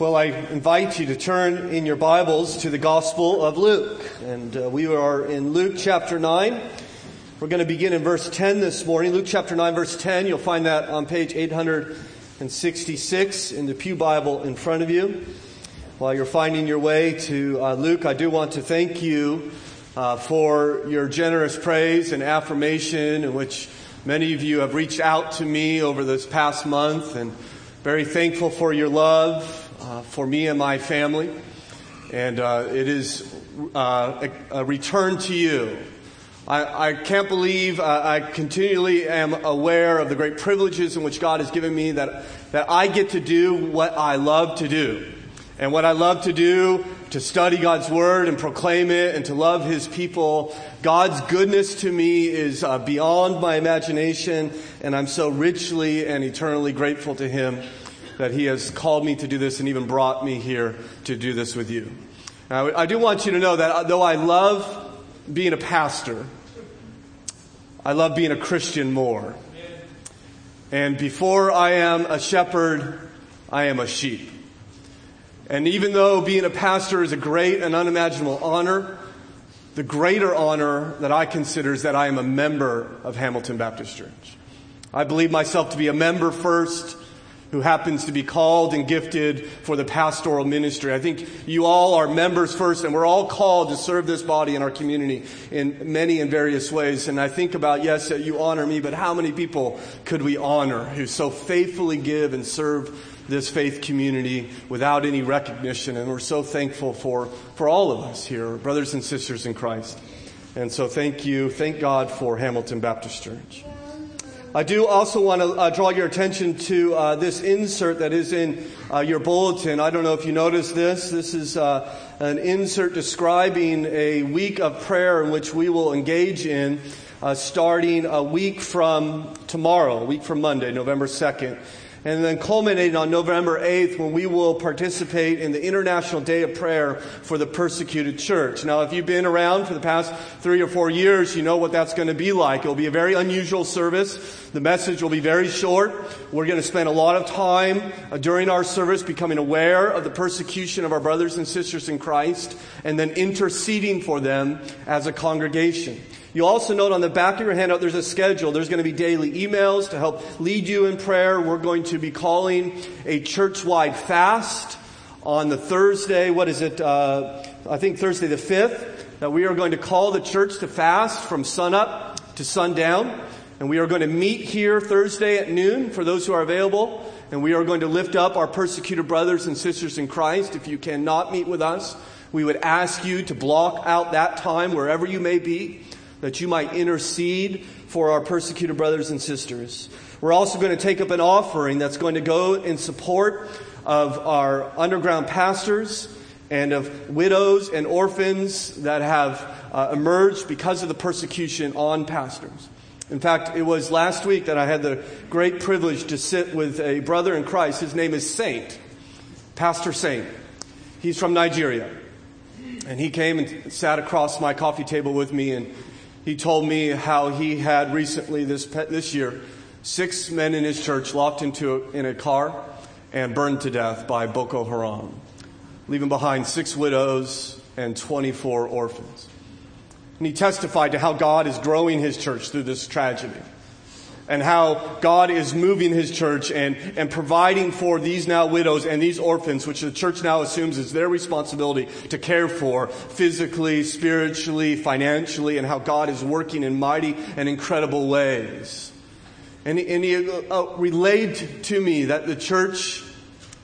Well, I invite you to turn in your Bibles to the Gospel of Luke. And uh, we are in Luke chapter 9. We're going to begin in verse 10 this morning. Luke chapter 9, verse 10. You'll find that on page 866 in the Pew Bible in front of you. While you're finding your way to uh, Luke, I do want to thank you uh, for your generous praise and affirmation in which many of you have reached out to me over this past month and very thankful for your love uh, for me and my family. And uh, it is uh, a, a, return to you. I, I can't believe uh, I continually am aware of the great privileges in which God has given me that, that I get to do what I love to do. And what I love to do, to study God's Word and proclaim it and to love His people. God's goodness to me is uh, beyond my imagination and I'm so richly and eternally grateful to Him that He has called me to do this and even brought me here to do this with you. Now, I do want you to know that uh, though I love being a pastor, I love being a Christian more. And before I am a shepherd, I am a sheep. And even though being a pastor is a great and unimaginable honor, the greater honor that I consider is that I am a member of Hamilton Baptist Church. I believe myself to be a member first who happens to be called and gifted for the pastoral ministry. I think you all are members first and we're all called to serve this body in our community in many and various ways. And I think about, yes, that you honor me, but how many people could we honor who so faithfully give and serve this faith community without any recognition? And we're so thankful for, for all of us here, brothers and sisters in Christ. And so thank you. Thank God for Hamilton Baptist Church. I do also want to uh, draw your attention to uh, this insert that is in uh, your bulletin. I don't know if you noticed this. This is uh, an insert describing a week of prayer in which we will engage in uh, starting a week from tomorrow, a week from Monday, November 2nd and then culminating on November 8th when we will participate in the International Day of Prayer for the Persecuted Church. Now, if you've been around for the past three or four years, you know what that's going to be like. It'll be a very unusual service. The message will be very short. We're going to spend a lot of time uh, during our service becoming aware of the persecution of our brothers and sisters in Christ and then interceding for them as a congregation. You also note on the back of your handout there's a schedule. There's going to be daily emails to help lead you in prayer. We're going to be calling a church-wide fast on the Thursday, what is it, uh, I think Thursday the 5th, that we are going to call the church to fast from sunup to sundown. And we are going to meet here Thursday at noon for those who are available. And we are going to lift up our persecuted brothers and sisters in Christ. If you cannot meet with us, we would ask you to block out that time wherever you may be that you might intercede for our persecuted brothers and sisters. We're also going to take up an offering that's going to go in support of our underground pastors and of widows and orphans that have uh, emerged because of the persecution on pastors. In fact, it was last week that I had the great privilege to sit with a brother in Christ. His name is Saint, Pastor Saint. He's from Nigeria. And he came and sat across my coffee table with me and he told me how he had recently this, this year six men in his church locked into a, in a car and burned to death by Boko Haram, leaving behind six widows and 24 orphans. And he testified to how God is growing his church through this tragedy and how God is moving his church and, and providing for these now widows and these orphans, which the church now assumes is their responsibility to care for physically, spiritually, financially, and how God is working in mighty and incredible ways. And, and he uh, relayed to me that the church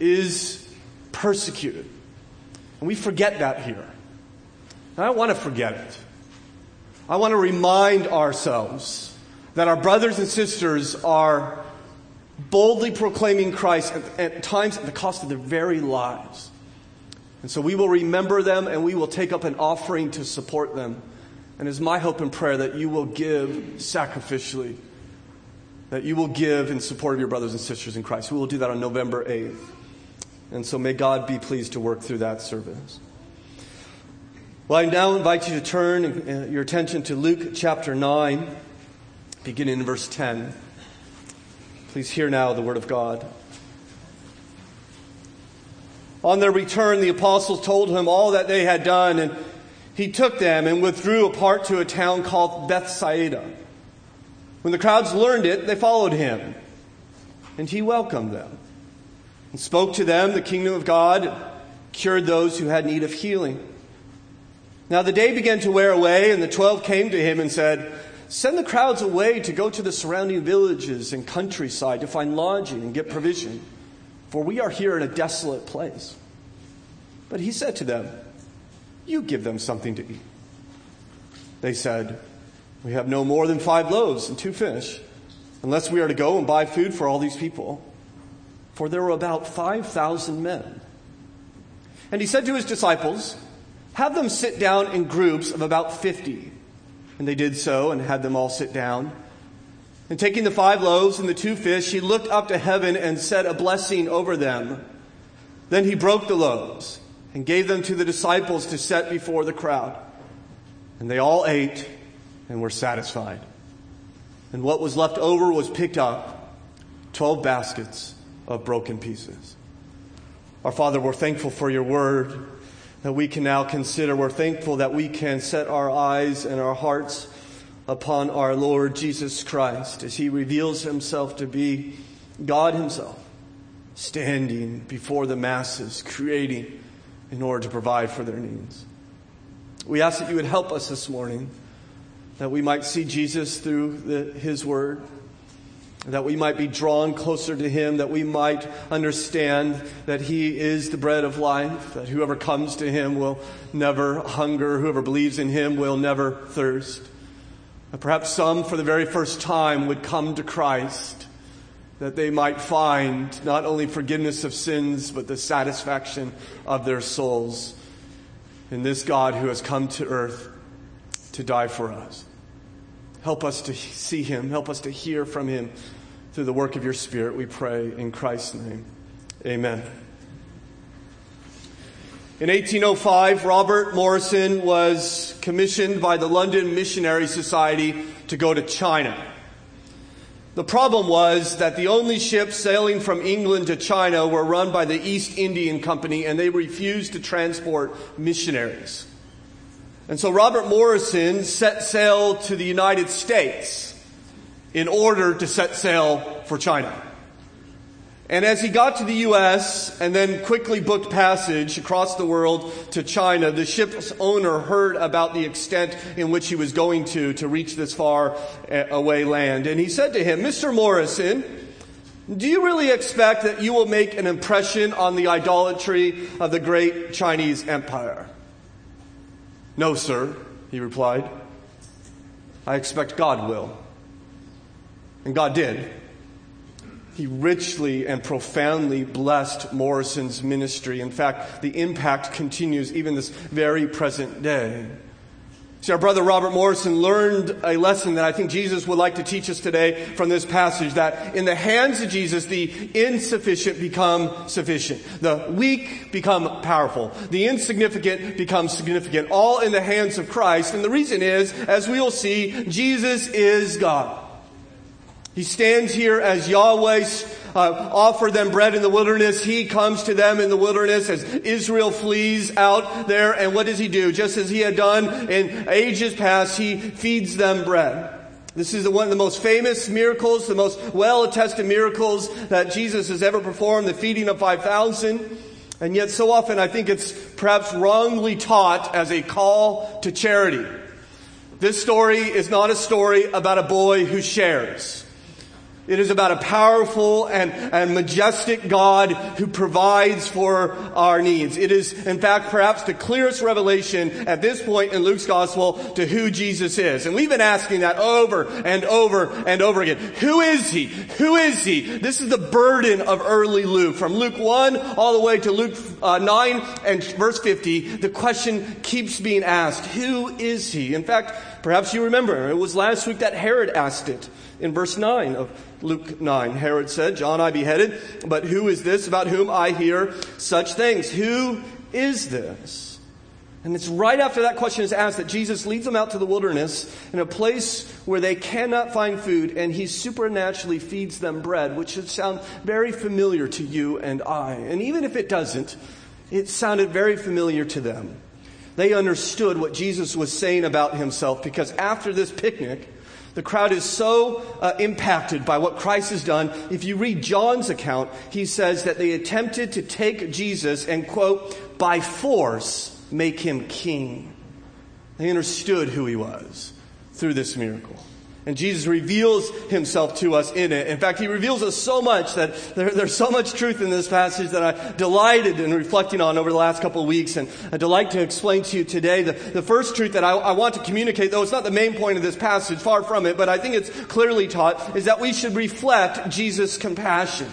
is persecuted. And we forget that here. I don't want to forget it. I want to remind ourselves that our brothers and sisters are boldly proclaiming Christ at, at, times at the cost of their very lives. And so we will remember them and we will take up an offering to support them. And it's my hope and prayer that you will give sacrificially, that you will give in support of your brothers and sisters in Christ. We will do that on November 8th. And so may God be pleased to work through that service. Well, I now invite you to turn uh, your attention to Luke chapter 9 beginning in verse 10. Please hear now the word of God. On their return, the apostles told him all that they had done, and he took them and withdrew apart to a town called Bethsaida. When the crowds learned it, they followed him, and he welcomed them and spoke to them the kingdom of God, cured those who had need of healing. Now the day began to wear away, and the twelve came to him and said, Send the crowds away to go to the surrounding villages and countryside to find lodging and get provision, for we are here in a desolate place. But he said to them, You give them something to eat. They said, We have no more than five loaves and two fish, unless we are to go and buy food for all these people. For there were about 5,000 men. And he said to his disciples, Have them sit down in groups of about 50. And they did so and had them all sit down. And taking the five loaves and the two fish, he looked up to heaven and said a blessing over them. Then he broke the loaves and gave them to the disciples to set before the crowd. And they all ate and were satisfied. And what was left over was picked up 12 baskets of broken pieces. Our Father, we're thankful for your word that we can now consider. We're thankful that we can set our eyes and our hearts upon our Lord Jesus Christ as he reveals himself to be God himself, standing before the masses, creating in order to provide for their needs. We ask that you would help us this morning, that we might see Jesus through the, his word that we might be drawn closer to Him, that we might understand that He is the bread of life, that whoever comes to Him will never hunger, whoever believes in Him will never thirst. Perhaps some, for the very first time, would come to Christ, that they might find not only forgiveness of sins, but the satisfaction of their souls in this God who has come to earth to die for us. Help us to see him. Help us to hear from him through the work of your Spirit, we pray in Christ's name. Amen. In 1805, Robert Morrison was commissioned by the London Missionary Society to go to China. The problem was that the only ships sailing from England to China were run by the East Indian Company and they refused to transport missionaries. And so Robert Morrison set sail to the United States in order to set sail for China. And as he got to the U.S. and then quickly booked passage across the world to China, the ship's owner heard about the extent in which he was going to to reach this far uh, away land. And he said to him, Mr. Morrison, do you really expect that you will make an impression on the idolatry of the great Chinese empire? No, sir, he replied. I expect God will. And God did. He richly and profoundly blessed Morrison's ministry. In fact, the impact continues even this very present day. See, our brother Robert Morrison learned a lesson that I think Jesus would like to teach us today from this passage that in the hands of Jesus, the insufficient become sufficient. The weak become powerful. The insignificant become significant. All in the hands of Christ. And the reason is, as we will see, Jesus is God. He stands here as Yahweh uh, offered them bread in the wilderness. He comes to them in the wilderness as Israel flees out there. And what does he do? Just as he had done in ages past, he feeds them bread. This is one of the most famous miracles, the most well attested miracles that Jesus has ever performed, the feeding of 5,000. And yet so often I think it's perhaps wrongly taught as a call to charity. This story is not a story about a boy who shares. It is about a powerful and, and majestic God who provides for our needs. It is, in fact, perhaps the clearest revelation at this point in Luke's gospel to who Jesus is. And we've been asking that over and over and over again. Who is he? Who is he? This is the burden of early Luke. From Luke 1 all the way to Luke uh, 9 and verse 50, the question keeps being asked. Who is he? In fact, perhaps you remember, it was last week that Herod asked it in verse 9 of Luke 9. Herod said, John I beheaded, but who is this about whom I hear such things? Who is this? And it's right after that question is asked that Jesus leads them out to the wilderness in a place where they cannot find food, and he supernaturally feeds them bread, which should sound very familiar to you and I. And even if it doesn't, It sounded very familiar to them. They understood what Jesus was saying about himself because after this picnic, the crowd is so uh, impacted by what Christ has done. If you read John's account, he says that they attempted to take Jesus and, quote, by force make him king. They understood who he was through this miracle. And Jesus reveals himself to us in it. In fact, he reveals us so much that there, there's so much truth in this passage that I delighted in reflecting on over the last couple of weeks. And I delight to explain to you today the, the first truth that I, I want to communicate, though it's not the main point of this passage, far from it, but I think it's clearly taught, is that we should reflect Jesus' compassion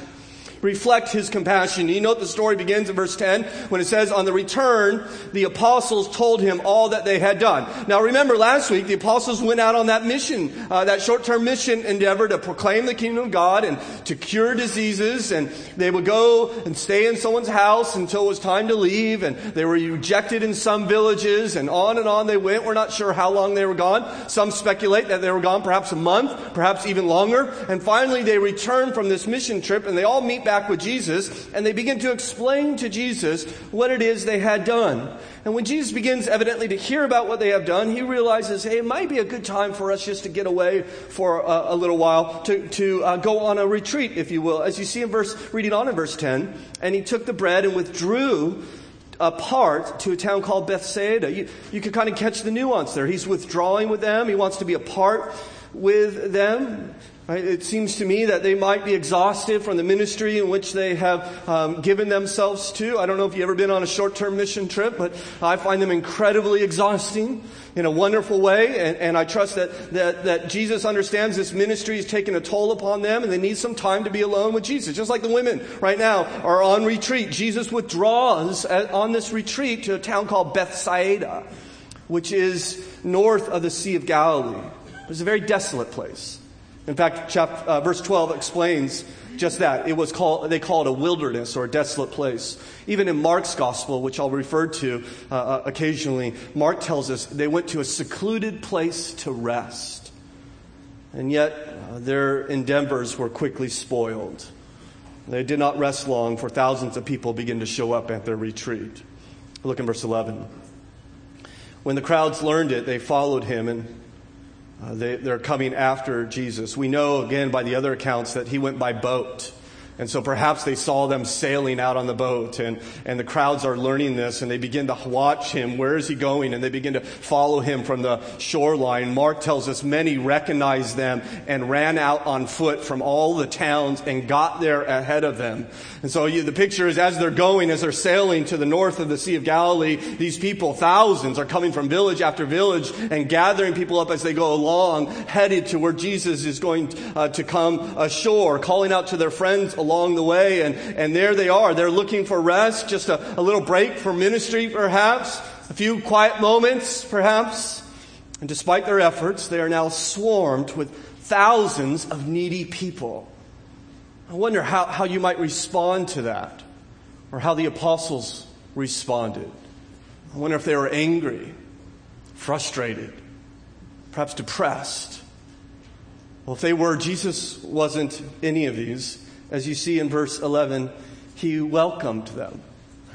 reflect his compassion. You note the story begins in verse 10 when it says, On the return, the apostles told him all that they had done. Now remember last week, the apostles went out on that mission, uh, that short-term mission endeavor to proclaim the kingdom of God and to cure diseases. And they would go and stay in someone's house until it was time to leave. And they were rejected in some villages and on and on they went. We're not sure how long they were gone. Some speculate that they were gone perhaps a month, perhaps even longer. And finally they return from this mission trip and they all meet back back with Jesus and they begin to explain to Jesus what it is they had done. And when Jesus begins evidently to hear about what they have done, he realizes, hey, it might be a good time for us just to get away for a, a little while, to, to uh, go on a retreat, if you will. As you see in verse, reading on in verse 10, and he took the bread and withdrew apart to a town called Bethsaida. You, you can kind of catch the nuance there. He's withdrawing with them. He wants to be apart with them. It seems to me that they might be exhausted from the ministry in which they have um, given themselves to. I don't know if you've ever been on a short-term mission trip, but I find them incredibly exhausting in a wonderful way. And, and I trust that, that, that Jesus understands this ministry is taking a toll upon them and they need some time to be alone with Jesus. Just like the women right now are on retreat. Jesus withdraws at, on this retreat to a town called Bethsaida, which is north of the Sea of Galilee. It's a very desolate place. In fact, chapter, uh, verse 12 explains just that. It was called, they call it a wilderness or a desolate place. Even in Mark's gospel, which I'll refer to uh, uh, occasionally, Mark tells us they went to a secluded place to rest. And yet, uh, their endeavors were quickly spoiled. They did not rest long, for thousands of people begin to show up at their retreat. Look in verse 11. When the crowds learned it, they followed him and uh, they, they're coming after Jesus. We know, again, by the other accounts, that he went by boat. And so perhaps they saw them sailing out on the boat and, and the crowds are learning this and they begin to watch him. Where is he going? And they begin to follow him from the shoreline. Mark tells us many recognized them and ran out on foot from all the towns and got there ahead of them. And so you, the picture is as they're going, as they're sailing to the north of the Sea of Galilee, these people, thousands, are coming from village after village and gathering people up as they go along, headed to where Jesus is going uh, to come ashore, calling out to their friends along the way. And, and there they are. They're looking for rest, just a, a little break for ministry, perhaps, a few quiet moments, perhaps. And despite their efforts, they are now swarmed with thousands of needy people. I wonder how, how you might respond to that, or how the apostles responded. I wonder if they were angry, frustrated, perhaps depressed. Well, if they were, Jesus wasn't any of these as you see in verse 11, he welcomed them.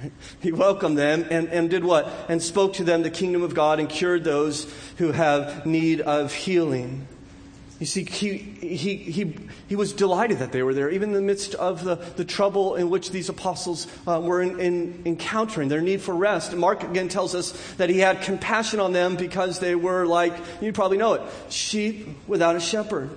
He welcomed them and, and did what? And spoke to them the kingdom of God and cured those who have need of healing. You see, he, he, he, he was delighted that they were there, even in the midst of the, the trouble in which these apostles uh, were in, in, encountering, their need for rest. Mark again tells us that he had compassion on them because they were like, you probably know it, sheep without a shepherd.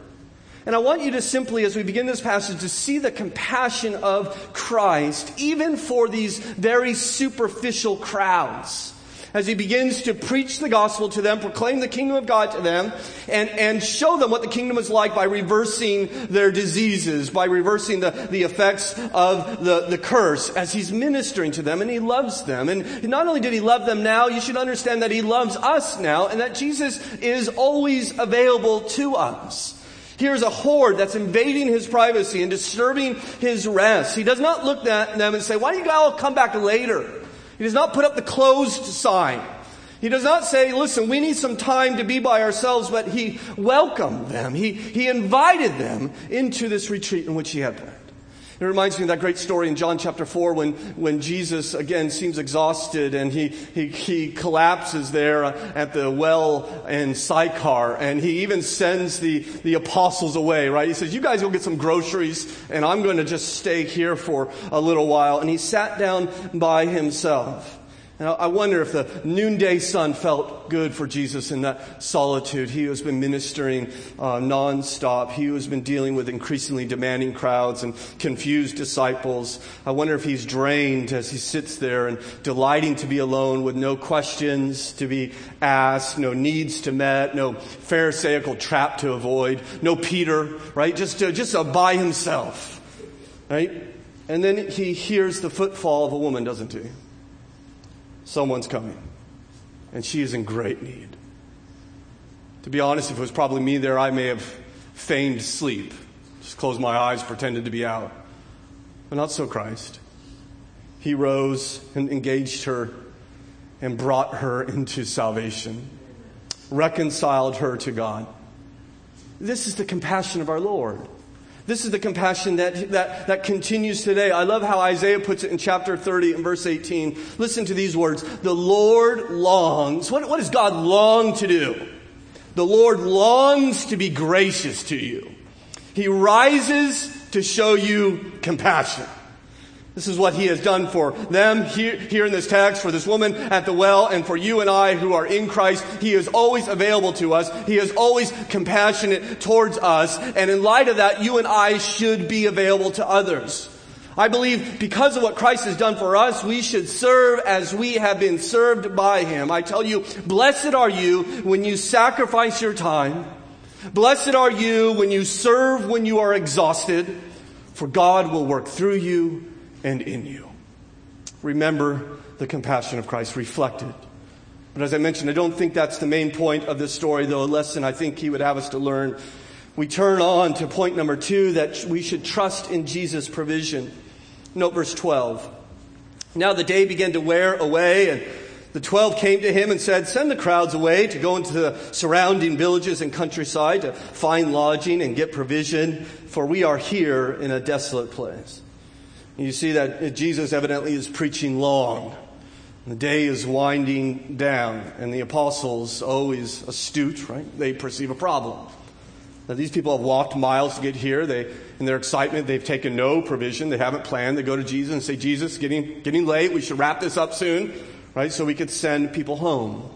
And I want you to simply, as we begin this passage, to see the compassion of Christ, even for these very superficial crowds. As he begins to preach the gospel to them, proclaim the kingdom of God to them, and, and show them what the kingdom is like by reversing their diseases, by reversing the, the effects of the, the curse, as he's ministering to them, and he loves them. And not only did he love them now, you should understand that he loves us now, and that Jesus is always available to us. Here's a horde that's invading his privacy and disturbing his rest. He does not look at them and say, why don't you all come back later? He does not put up the closed sign. He does not say, listen, we need some time to be by ourselves, but he welcomed them. He, he invited them into this retreat in which he had planned. It reminds me of that great story in John chapter 4 when, when Jesus again seems exhausted and he, he, he collapses there uh, at the well in Sychar and he even sends the, the apostles away, right? He says, you guys go get some groceries and I'm going to just stay here for a little while. And he sat down by himself. And I wonder if the noonday sun felt good for Jesus in that solitude. He has been ministering uh, nonstop. He has been dealing with increasingly demanding crowds and confused disciples. I wonder if he's drained as he sits there and delighting to be alone with no questions to be asked, no needs to met, no pharisaical trap to avoid, no Peter, right? Just, uh, just uh, by himself, right? And then he hears the footfall of a woman, doesn't he? Someone's coming. And she is in great need. To be honest, if it was probably me there, I may have feigned sleep. Just closed my eyes, pretended to be out. But not so Christ. He rose and engaged her and brought her into salvation, reconciled her to God. This is the compassion of our Lord. This is the compassion that, that, that continues today. I love how Isaiah puts it in chapter 30 and verse 18. Listen to these words. The Lord longs. What, what does God long to do? The Lord longs to be gracious to you. He rises to show you compassion. This is what he has done for them here, here, in this text, for this woman at the well, and for you and I who are in Christ. He is always available to us. He is always compassionate towards us. And in light of that, you and I should be available to others. I believe because of what Christ has done for us, we should serve as we have been served by him. I tell you, blessed are you when you sacrifice your time. Blessed are you when you serve when you are exhausted, for God will work through you and in you. Remember the compassion of Christ reflected. But as I mentioned, I don't think that's the main point of this story, though a lesson I think he would have us to learn. We turn on to point number two that we should trust in Jesus' provision. Note verse 12. Now the day began to wear away, and the twelve came to him and said, Send the crowds away to go into the surrounding villages and countryside to find lodging and get provision, for we are here in a desolate place. You see that Jesus evidently is preaching long. The day is winding down, and the apostles, always astute, right? They perceive a problem. Now, these people have walked miles to get here. They, in their excitement, they've taken no provision. They haven't planned. They go to Jesus and say, Jesus, getting, getting late. We should wrap this up soon, right? So we could send people home.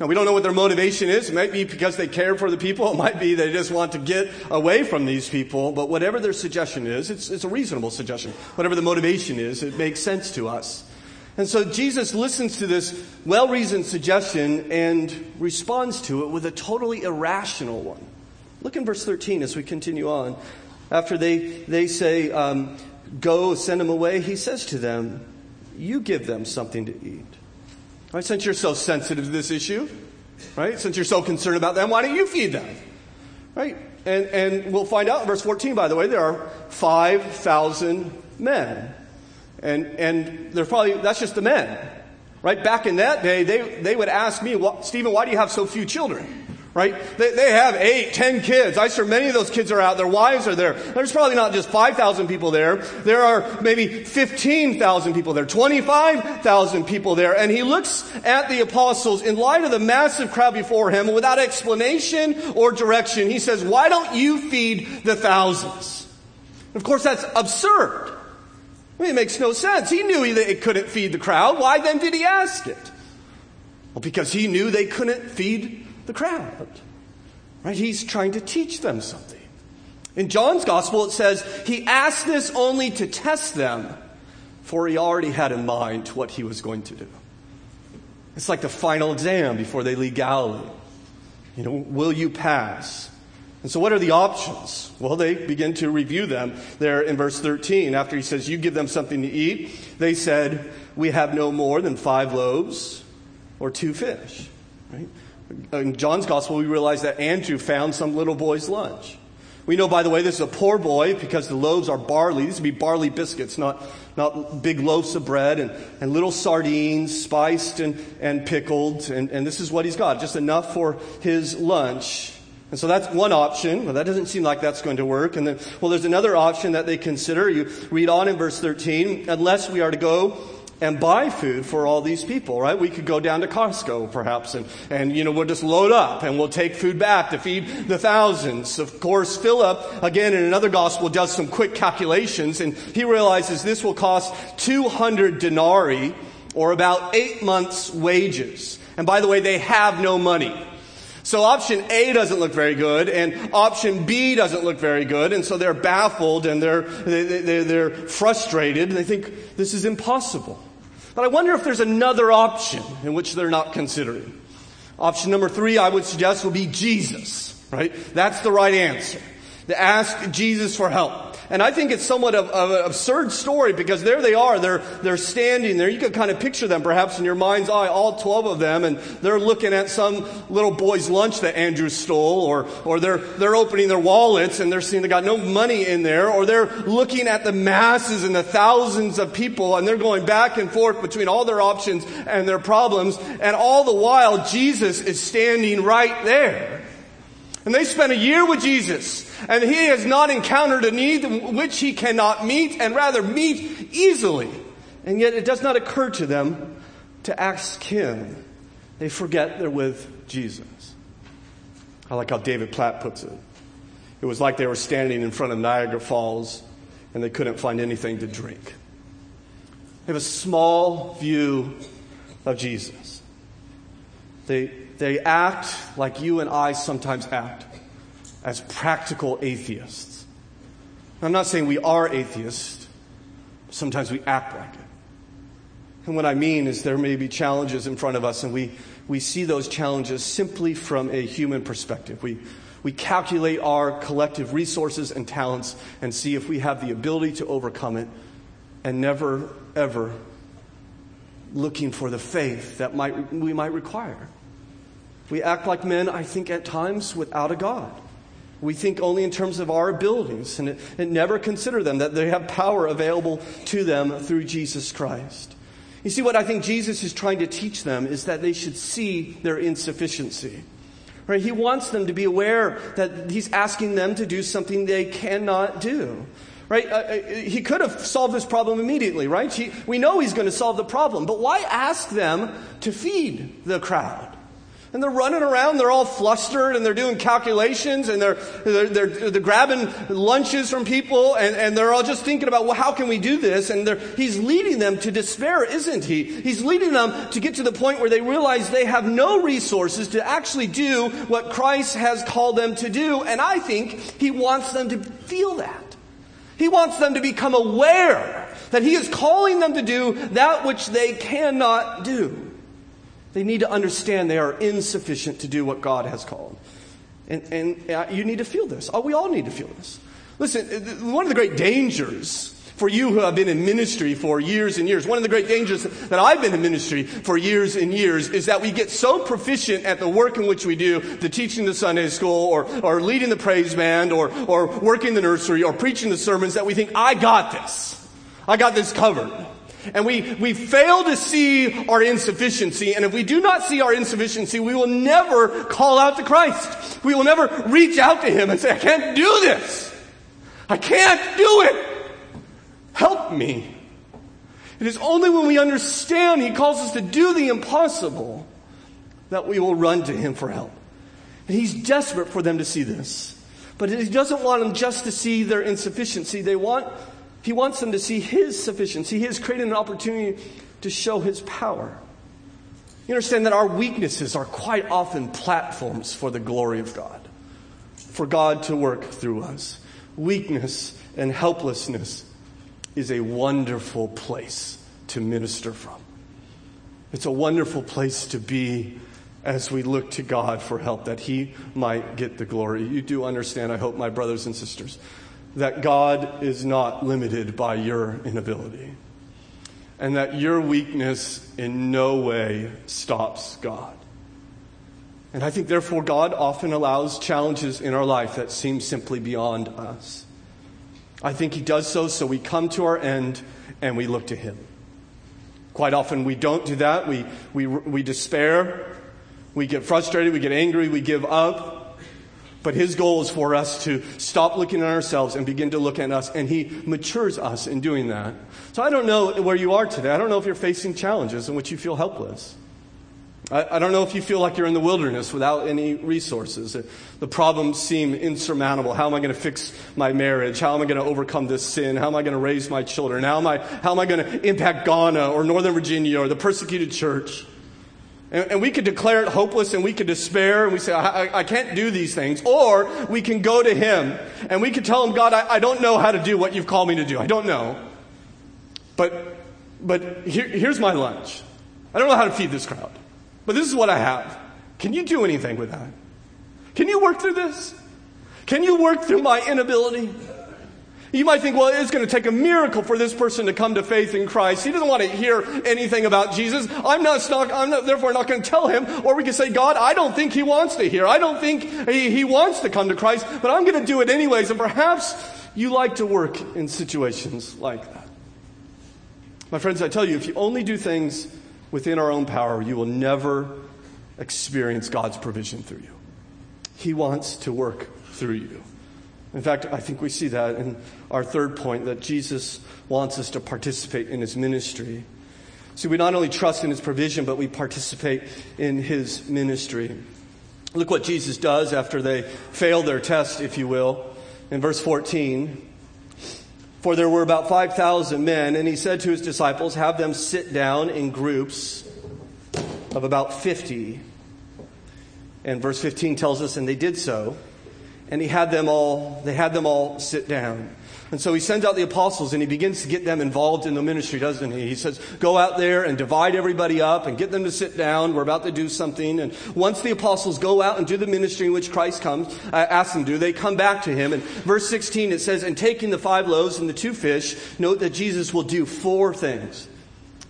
Now, we don't know what their motivation is. It might be because they care for the people. It might be they just want to get away from these people. But whatever their suggestion is, it's, it's a reasonable suggestion. Whatever the motivation is, it makes sense to us. And so Jesus listens to this well reasoned suggestion and responds to it with a totally irrational one. Look in verse 13 as we continue on. After they, they say, um, Go, send them away, he says to them, You give them something to eat. Right? Since you're so sensitive to this issue, right? Since you're so concerned about them, why don't you feed them? Right? And, and we'll find out in verse 14, by the way, there are 5,000 men. And, and they're probably, that's just the men. Right? Back in that day, they, they would ask me, Stephen, why do you have so few children? Right? They, they have eight, ten kids. I'm sure many of those kids are out. Their wives are there. There's probably not just 5,000 people there. There are maybe 15,000 people there, 25,000 people there. And he looks at the apostles in light of the massive crowd before him without explanation or direction. He says, why don't you feed the thousands? Of course, that's absurd. I mean, it makes no sense. He knew he, it couldn't feed the crowd. Why then did he ask it? Well, because he knew they couldn't feed the crowd. Right? He's trying to teach them something. In John's gospel, it says he asked this only to test them, for he already had in mind what he was going to do. It's like the final exam before they leave Galilee. You know, will you pass? And so, what are the options? Well, they begin to review them there in verse 13. After he says, You give them something to eat, they said, We have no more than five loaves or two fish. Right? In John's gospel, we realize that Andrew found some little boy's lunch. We know, by the way, this is a poor boy because the loaves are barley. These would be barley biscuits, not, not big loaves of bread and, and little sardines, spiced and, and pickled. And, and this is what he's got, just enough for his lunch. And so that's one option. Well, that doesn't seem like that's going to work. And then, well, there's another option that they consider. You read on in verse 13, unless we are to go and buy food for all these people, right? We could go down to Costco perhaps and, and, you know, we'll just load up and we'll take food back to feed the thousands. Of course, Philip, again, in another gospel, does some quick calculations and he realizes this will cost 200 denarii or about eight months wages. And by the way, they have no money. So option A doesn't look very good, and option B doesn't look very good, and so they're baffled and they're, they, are they, are frustrated, and they think this is impossible. But I wonder if there's another option in which they're not considering. Option number three, I would suggest, would be Jesus, right? That's the right answer. To ask Jesus for help. And I think it's somewhat of, of, an absurd story because there they are. They're, they're standing there. You can kind of picture them perhaps in your mind's eye, all 12 of them, and they're looking at some little boy's lunch that Andrew stole, or, or they're, they're opening their wallets and they're seeing they got no money in there, or they're looking at the masses and the thousands of people and they're going back and forth between all their options and their problems. And all the while, Jesus is standing right there. And they spent a year with Jesus, and he has not encountered a need which he cannot meet, and rather meet easily. And yet it does not occur to them to ask him. They forget they're with Jesus. I like how David Platt puts it. It was like they were standing in front of Niagara Falls and they couldn't find anything to drink. They have a small view of Jesus. They they act like you and I sometimes act as practical atheists. I'm not saying we are atheists, sometimes we act like it. And what I mean is there may be challenges in front of us, and we, we see those challenges simply from a human perspective. We, we calculate our collective resources and talents and see if we have the ability to overcome it, and never, ever looking for the faith that might, we might require. We act like men, I think, at times without a God. We think only in terms of our abilities and, and never consider them that they have power available to them through Jesus Christ. You see, what I think Jesus is trying to teach them is that they should see their insufficiency. Right? He wants them to be aware that he's asking them to do something they cannot do. Right? Uh, uh he could have solved this problem immediately, right? He, we know he's going to solve the problem, but why ask them to feed the crowd? And they're running around, they're all flustered, and they're doing calculations, and they're, they're, they're, they're grabbing lunches from people, and, and they're all just thinking about, well, how can we do this? And he's leading them to despair, isn't he? He's leading them to get to the point where they realize they have no resources to actually do what Christ has called them to do, and I think he wants them to feel that. He wants them to become aware that he is calling them to do that which they cannot do. They need to understand they are insufficient to do what God has called. And, and uh, you need to feel this. Oh, we all need to feel this. Listen, one of the great dangers for you who have been in ministry for years and years, one of the great dangers that I've been in ministry for years and years is that we get so proficient at the work in which we do, the teaching the Sunday school or, or leading the praise band or, or working the nursery or preaching the sermons that we think, I got this. I got this covered. And we, we fail to see our insufficiency. And if we do not see our insufficiency, we will never call out to Christ. We will never reach out to Him and say, I can't do this. I can't do it. Help me. It is only when we understand He calls us to do the impossible that we will run to Him for help. And He's desperate for them to see this. But He doesn't want them just to see their insufficiency. They want he wants them to see His sufficiency. He has created an opportunity to show His power. You understand that our weaknesses are quite often platforms for the glory of God, for God to work through us. Weakness and helplessness is a wonderful place to minister from. It's a wonderful place to be as we look to God for help, that He might get the glory. You do understand, I hope, my brothers and sisters, that God is not limited by your inability and that your weakness in no way stops God. And I think, therefore, God often allows challenges in our life that seem simply beyond us. I think He does so so we come to our end and we look to Him. Quite often we don't do that. We, we, we despair. We get frustrated. We get angry. We give up. But his goal is for us to stop looking at ourselves and begin to look at us, and he matures us in doing that. So I don't know where you are today. I don't know if you're facing challenges in which you feel helpless. I, I don't know if you feel like you're in the wilderness without any resources. The problems seem insurmountable. How am I going to fix my marriage? How am I going to overcome this sin? How am I going to raise my children? How am I, how am I going to impact Ghana or Northern Virginia or the persecuted church? And, and we could declare it hopeless and we could despair and we say, I, I, can't do these things. Or we can go to Him and we can tell Him, God, I, I don't know how to do what you've called me to do. I don't know. But, but here, here's my lunch. I don't know how to feed this crowd, but this is what I have. Can you do anything with that? Can you work through this? Can you work through my inability? You might think, well, it's going to take a miracle for this person to come to faith in Christ. He doesn't want to hear anything about Jesus. I'm not, I'm not therefore not going to tell him. Or we can say, God, I don't think he wants to hear. I don't think he, he wants to come to Christ, but I'm going to do it anyways. And perhaps you like to work in situations like that. My friends, I tell you, if you only do things within our own power, you will never experience God's provision through you. He wants to work through you. In fact, I think we see that in our third point that Jesus wants us to participate in his ministry. See, we not only trust in his provision, but we participate in his ministry. Look what Jesus does after they fail their test, if you will. In verse 14, for there were about 5,000 men, and he said to his disciples, Have them sit down in groups of about 50. And verse 15 tells us, And they did so and he had them all, they had them all sit down. And so he sends out the apostles and he begins to get them involved in the ministry, doesn't he? He says, go out there and divide everybody up and get them to sit down. We're about to do something. And once the apostles go out and do the ministry in which Christ comes, uh, ask them do they come back to him. And verse 16 it says, and taking the five loaves and the two fish, note that Jesus will do four things.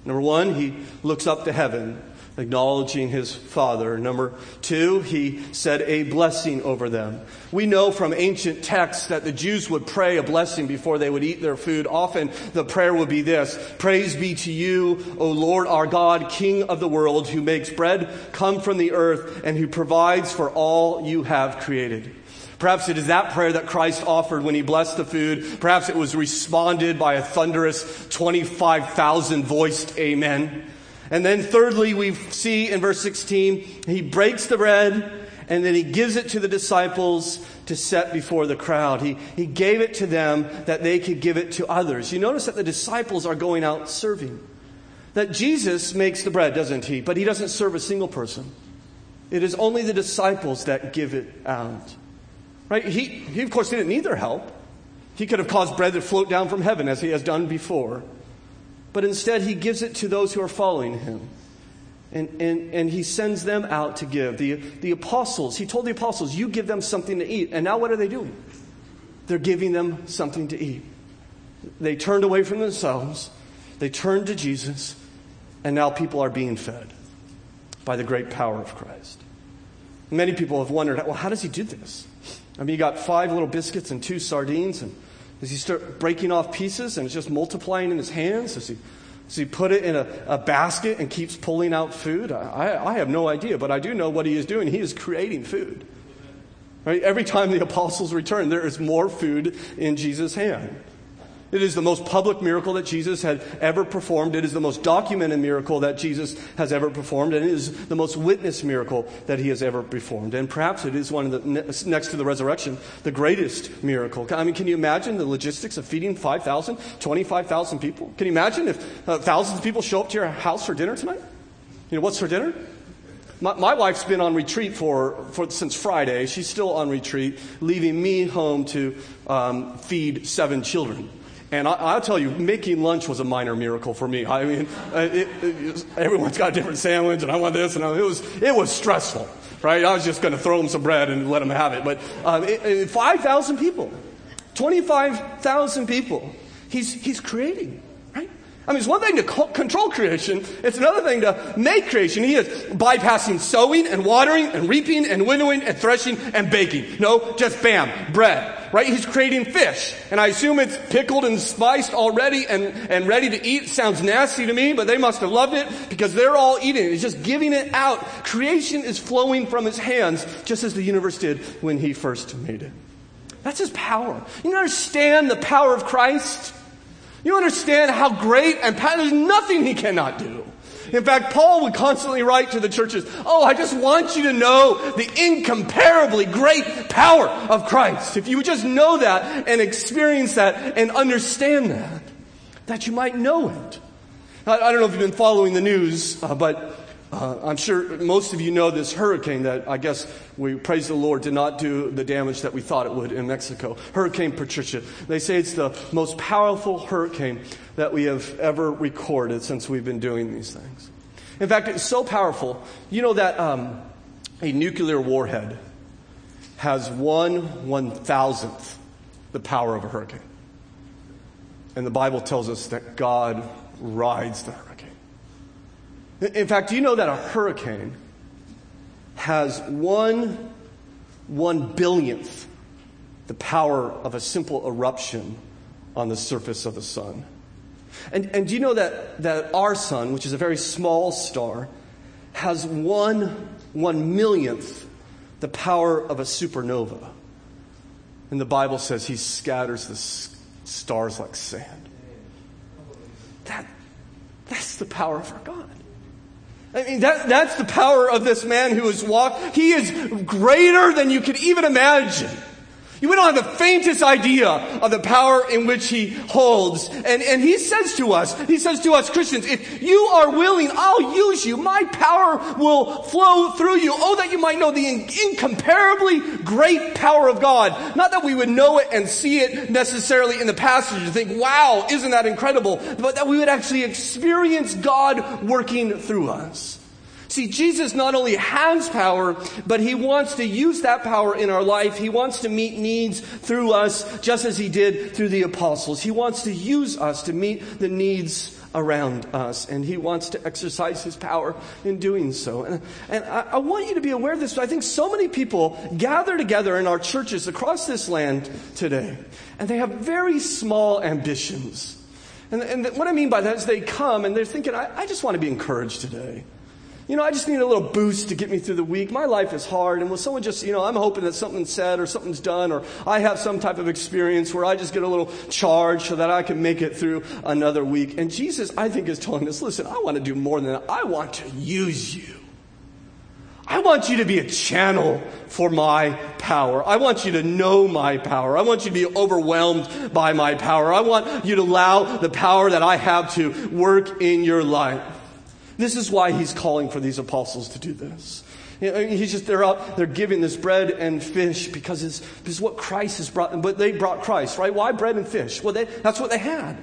Number one, he looks up to heaven acknowledging his father. Number two, he said a blessing over them. We know from ancient texts that the Jews would pray a blessing before they would eat their food. Often the prayer would be this, Praise be to you, O Lord our God, King of the world, who makes bread come from the earth and who provides for all you have created. Perhaps it is that prayer that Christ offered when he blessed the food. Perhaps it was responded by a thunderous 25,000 voiced amen. And then thirdly, we see in verse 16, he breaks the bread and then he gives it to the disciples to set before the crowd. He, he gave it to them that they could give it to others. You notice that the disciples are going out serving. That Jesus makes the bread, doesn't he? But he doesn't serve a single person. It is only the disciples that give it out. Right? He, he of course, didn't need their help. He could have caused bread to float down from heaven as he has done before but instead he gives it to those who are following him. And, and, and he sends them out to give. The, the apostles, he told the apostles, you give them something to eat. And now what are they doing? They're giving them something to eat. They turned away from themselves, they turned to Jesus, and now people are being fed by the great power of Christ. Many people have wondered, well, how does he do this? I mean, you got five little biscuits and two sardines, and does he start breaking off pieces and it's just multiplying in his hands? Does he, does he put it in a, a basket and keeps pulling out food? I, I have no idea, but I do know what he is doing. He is creating food. Right? Every time the apostles return, there is more food in Jesus' hand. It is the most public miracle that Jesus had ever performed. It is the most documented miracle that Jesus has ever performed. And it is the most witnessed miracle that he has ever performed. And perhaps it is one of the, next to the resurrection, the greatest miracle. I mean, can you imagine the logistics of feeding 5,000, 25,000 people? Can you imagine if uh, thousands of people show up to your house for dinner tonight? You know, what's for dinner? My, my, wife's been on retreat for, for, since Friday. She's still on retreat, leaving me home to um, feed seven children. And I, will tell you, making lunch was a minor miracle for me. I mean, uh, it, it, everyone's got a different sandwich, and I want this, and I, it was it was stressful, right? I was just going to throw them some bread and let them have it. But um, five thousand people, twenty-five thousand people, he's he's creating. I mean, it's one thing to control creation. It's another thing to make creation. He is bypassing sowing and watering and reaping and winnowing and threshing and baking. No, just bam, bread right? He's creating fish. And I assume it's pickled and spiced already and, and ready to eat. Sounds nasty to me, but they must have loved it because they're all eating it. He's just giving it out. Creation is flowing from his hands just as the universe did when he first made it. That's his power. You understand the power of Christ? You understand how great and there's nothing he cannot do. In fact, Paul would constantly write to the churches, Oh, I just want you to know the incomparably great power of Christ. If you would just know that and experience that and understand that, that you might know it. I, I don't know if you've been following the news, uh, but uh, I'm sure most of you know this hurricane that I guess we praise the Lord did not do the damage that we thought it would in Mexico. Hurricane Patricia. They say it's the most powerful hurricane that we have ever recorded since we've been doing these things. In fact, it's so powerful. You know that um, a nuclear warhead has one one thousandth the power of a hurricane. And the Bible tells us that God rides the hurricane. In fact, do you know that a hurricane has one one billionth the power of a simple eruption on the surface of the sun? And, and do you know that, that our sun, which is a very small star, has one one millionth the power of a supernova? And the Bible says he scatters the stars like sand. That, that's the power of our God. I mean, that, that's the power of this man who has walked. He is greater than you could even imagine. You don't have the faintest idea of the power in which he holds. And, and he says to us, he says to us Christians, if you are willing, I'll use you. My power will flow through you. Oh, that you might know the incomparably great power of God. Not that we would know it and see it necessarily in the passage and think, wow, isn't that incredible? But that we would actually experience God working through us. See, Jesus not only has power, but he wants to use that power in our life. He wants to meet needs through us, just as he did through the apostles. He wants to use us to meet the needs around us, and he wants to exercise his power in doing so. And, and I, I, want you to be aware of this. I think so many people gather together in our churches across this land today, and they have very small ambitions. And, and what I mean by that is they come and they're thinking, I, I just want to be encouraged today. You know, I just need a little boost to get me through the week. My life is hard. And will someone just, you know, I'm hoping that something's said or something's done or I have some type of experience where I just get a little charge so that I can make it through another week. And Jesus, I think, is telling us, listen, I want to do more than that. I want to use you. I want you to be a channel for my power. I want you to know my power. I want you to be overwhelmed by my power. I want you to allow the power that I have to work in your life. This is why he's calling for these apostles to do this. He's just, they're out, they're giving this bread and fish because it's, because what Christ has brought, them. but they brought Christ, right? Why bread and fish? Well, they, that's what they had.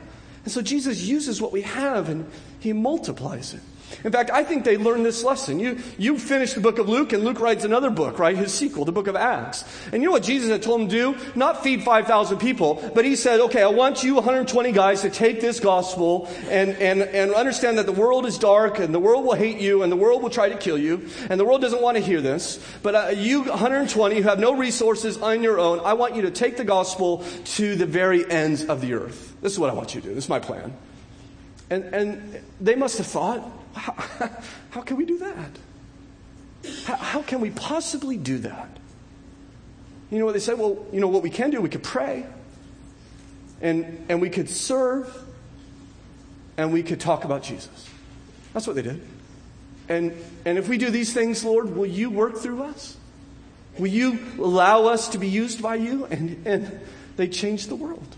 And so Jesus uses what we have and he multiplies it. In fact, I think they learned this lesson. You, you finish the book of Luke, and Luke writes another book, right? His sequel, the book of Acts. And you know what Jesus had told him to do? Not feed 5,000 people, but he said, okay, I want you 120 guys to take this gospel and, and, and understand that the world is dark, and the world will hate you, and the world will try to kill you, and the world doesn't want to hear this. But uh, you 120 who have no resources on your own, I want you to take the gospel to the very ends of the earth. This is what I want you to do. This is my plan. And, and they must have thought, how, how can we do that? How, how can we possibly do that? You know what they said? Well, you know what we can do? We could pray, and, and we could serve, and we could talk about Jesus. That's what they did. And, and if we do these things, Lord, will you work through us? Will you allow us to be used by you? And, and they changed the world.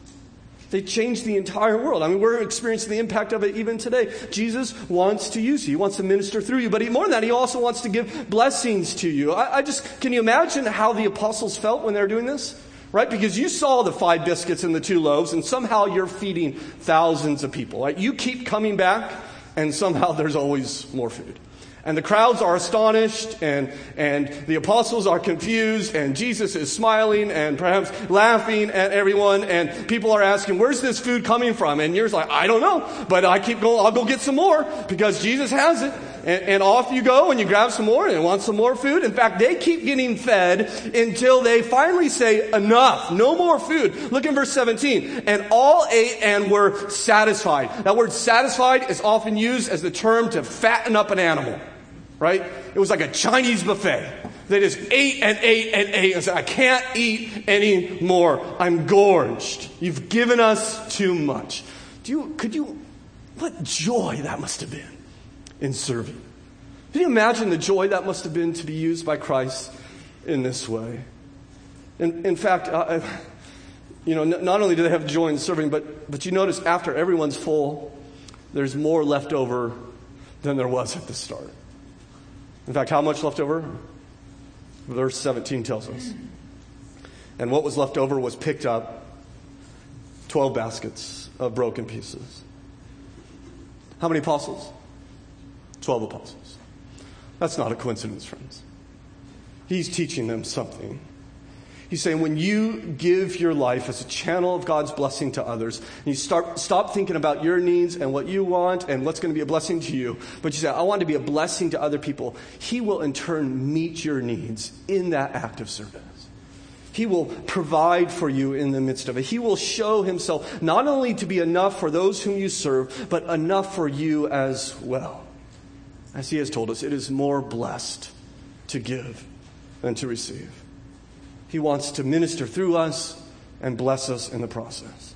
They changed the entire world. I mean, we're experiencing the impact of it even today. Jesus wants to use you. He wants to minister through you. But he, more than that, he also wants to give blessings to you. I, I just, can you imagine how the apostles felt when they were doing this? Right? Because you saw the five biscuits and the two loaves, and somehow you're feeding thousands of people. Right? You keep coming back, and somehow there's always more food. And the crowds are astonished, and, and the apostles are confused, and Jesus is smiling and perhaps laughing at everyone, and people are asking, Where's this food coming from? And you're like, I don't know, but I keep going, I'll go get some more because Jesus has it. And, and, off you go and you grab some more and want some more food. In fact, they keep getting fed until they finally say, enough, no more food. Look in verse 17. And all ate and were satisfied. That word satisfied is often used as the term to fatten up an animal, right? It was like a Chinese buffet. They just ate and ate and ate and said, I can't eat anymore. I'm gorged. You've given us too much. Do you, could you, what joy that must have been in serving. Can you imagine the joy that must have been to be used by Christ in this way? In, in fact, uh, you know, not only do they have joy in serving, but, but you notice after everyone's full, there's more left over than there was at the start. In fact, how much left over? Verse 17 tells us. And what was left over was picked up 12 baskets of broken pieces. How many apostles? 12 apostles. That's not a coincidence, friends. He's teaching them something. He's saying when you give your life as a channel of God's blessing to others, and you start, stop thinking about your needs and what you want and what's going to be a blessing to you, but you say, I want to be a blessing to other people, He will in turn meet your needs in that act of service. He will provide for you in the midst of it. He will show Himself not only to be enough for those whom you serve, but enough for you as well. As He has told us, it is more blessed to give than to receive. He wants to minister through us and bless us in the process.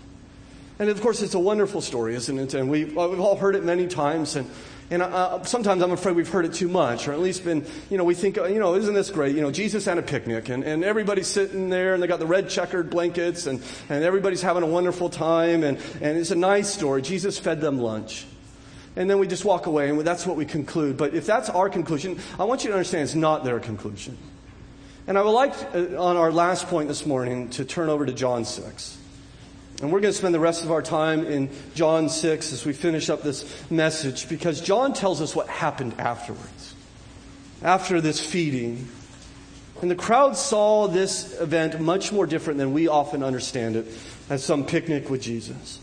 And of course, it's a wonderful story, isn't it? And we've, we've all heard it many times. And, and uh, sometimes I'm afraid we've heard it too much, or at least been, you know, we think, you know, isn't this great? You know, Jesus had a picnic, and, and everybody's sitting there, and they got the red checkered blankets, and, and everybody's having a wonderful time, and, and it's a nice story. Jesus fed them lunch. And then we just walk away, and that's what we conclude. But if that's our conclusion, I want you to understand it's not their conclusion. And I would like, uh, on our last point this morning, to turn over to John 6. And we're going to spend the rest of our time in John 6 as we finish up this message because John tells us what happened afterwards. After this feeding. And the crowd saw this event much more different than we often understand it as some picnic with Jesus.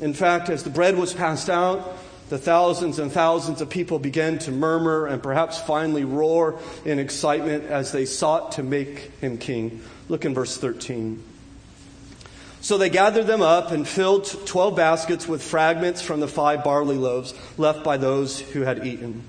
In fact, as the bread was passed out, the thousands and thousands of people began to murmur and perhaps finally roar in excitement as they sought to make him king. Look in verse 13. So they gathered them up and filled 12 baskets with fragments from the five barley loaves left by those who had eaten.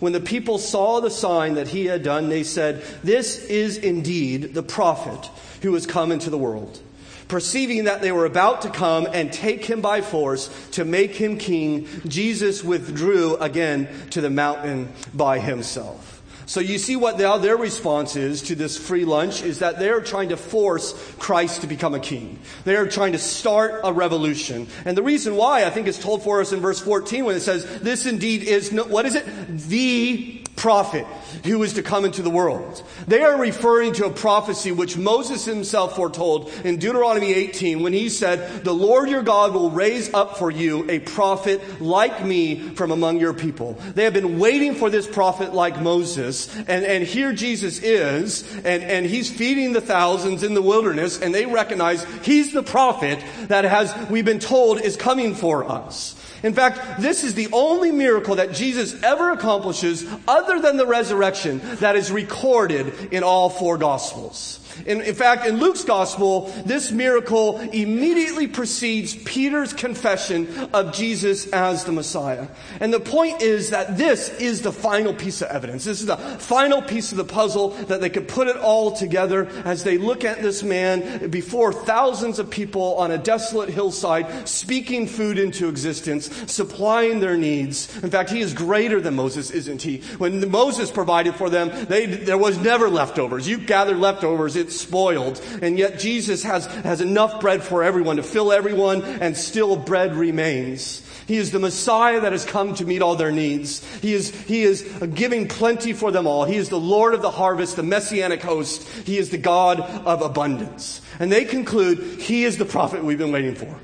When the people saw the sign that he had done, they said, This is indeed the prophet who has come into the world. Perceiving that they were about to come and take him by force to make him king, Jesus withdrew again to the mountain by himself. So you see what now their response is to this free lunch is that they're trying to force Christ to become a king. They're trying to start a revolution. And the reason why I think is told for us in verse 14 when it says, this indeed is, no, what is it? The prophet who is to come into the world. They are referring to a prophecy which Moses himself foretold in Deuteronomy 18 when he said, the Lord your God will raise up for you a prophet like me from among your people. They have been waiting for this prophet like Moses and, and here Jesus is and, and he's feeding the thousands in the wilderness and they recognize he's the prophet that has, we've been told is coming for us. In fact, this is the only miracle that Jesus ever accomplishes other than the resurrection that is recorded in all four gospels. In, in, fact, in Luke's gospel, this miracle immediately precedes Peter's confession of Jesus as the Messiah. And the point is that this is the final piece of evidence. This is the final piece of the puzzle that they could put it all together as they look at this man before thousands of people on a desolate hillside, speaking food into existence, supplying their needs. In fact, he is greater than Moses, isn't he? When Moses provided for them, they, there was never leftovers. You gather leftovers, it spoiled. And yet Jesus has, has enough bread for everyone to fill everyone and still bread remains. He is the Messiah that has come to meet all their needs. He is, he is giving plenty for them all. He is the Lord of the harvest, the messianic host. He is the God of abundance. And they conclude, He is the prophet we've been waiting for.